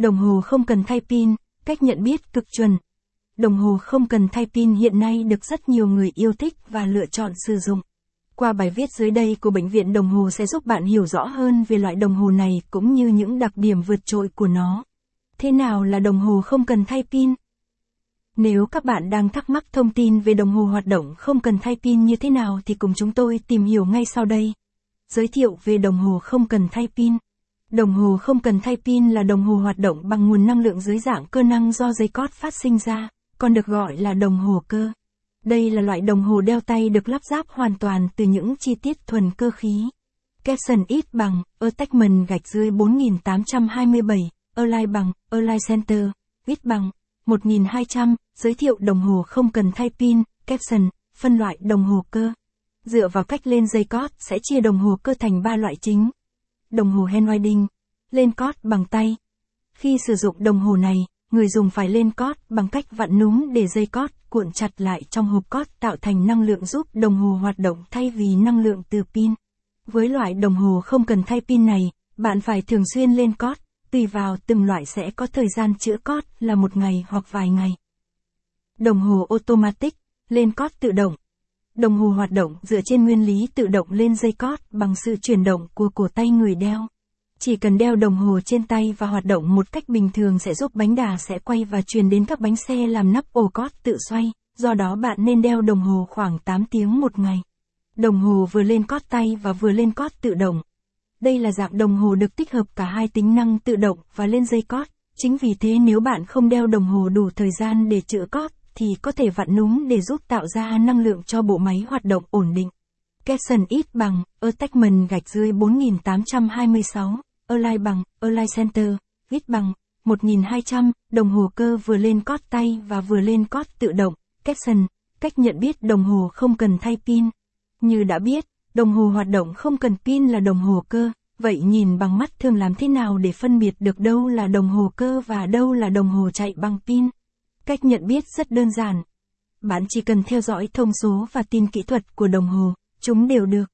Đồng hồ không cần thay pin, cách nhận biết cực chuẩn. Đồng hồ không cần thay pin hiện nay được rất nhiều người yêu thích và lựa chọn sử dụng. Qua bài viết dưới đây của Bệnh viện Đồng hồ sẽ giúp bạn hiểu rõ hơn về loại đồng hồ này cũng như những đặc điểm vượt trội của nó. Thế nào là đồng hồ không cần thay pin? Nếu các bạn đang thắc mắc thông tin về đồng hồ hoạt động không cần thay pin như thế nào thì cùng chúng tôi tìm hiểu ngay sau đây. Giới thiệu về đồng hồ không cần thay pin. Đồng hồ không cần thay pin là đồng hồ hoạt động bằng nguồn năng lượng dưới dạng cơ năng do dây cót phát sinh ra, còn được gọi là đồng hồ cơ. Đây là loại đồng hồ đeo tay được lắp ráp hoàn toàn từ những chi tiết thuần cơ khí. Capson ít bằng, attachment gạch dưới 4827, Align bằng, Align Center, ít bằng, 1200, giới thiệu đồng hồ không cần thay pin, caption, phân loại đồng hồ cơ. Dựa vào cách lên dây cót sẽ chia đồng hồ cơ thành 3 loại chính. Đồng hồ hand lên cót bằng tay. Khi sử dụng đồng hồ này, người dùng phải lên cót bằng cách vặn núm để dây cót cuộn chặt lại trong hộp cót tạo thành năng lượng giúp đồng hồ hoạt động thay vì năng lượng từ pin. Với loại đồng hồ không cần thay pin này, bạn phải thường xuyên lên cót, tùy vào từng loại sẽ có thời gian chữa cót là một ngày hoặc vài ngày. Đồng hồ automatic, lên cót tự động. Đồng hồ hoạt động dựa trên nguyên lý tự động lên dây cót bằng sự chuyển động của cổ tay người đeo. Chỉ cần đeo đồng hồ trên tay và hoạt động một cách bình thường sẽ giúp bánh đà sẽ quay và truyền đến các bánh xe làm nắp ổ cót tự xoay, do đó bạn nên đeo đồng hồ khoảng 8 tiếng một ngày. Đồng hồ vừa lên cót tay và vừa lên cót tự động. Đây là dạng đồng hồ được tích hợp cả hai tính năng tự động và lên dây cót. Chính vì thế nếu bạn không đeo đồng hồ đủ thời gian để chữa cót, thì có thể vặn núm để giúp tạo ra năng lượng cho bộ máy hoạt động ổn định. Capson ít bằng, attachment gạch dưới 4826, Align bằng, Align Center, ít bằng, 1200, đồng hồ cơ vừa lên cót tay và vừa lên cót tự động. Capson, cách nhận biết đồng hồ không cần thay pin. Như đã biết, Đồng hồ hoạt động không cần pin là đồng hồ cơ, vậy nhìn bằng mắt thường làm thế nào để phân biệt được đâu là đồng hồ cơ và đâu là đồng hồ chạy bằng pin? Cách nhận biết rất đơn giản. Bạn chỉ cần theo dõi thông số và tin kỹ thuật của đồng hồ, chúng đều được.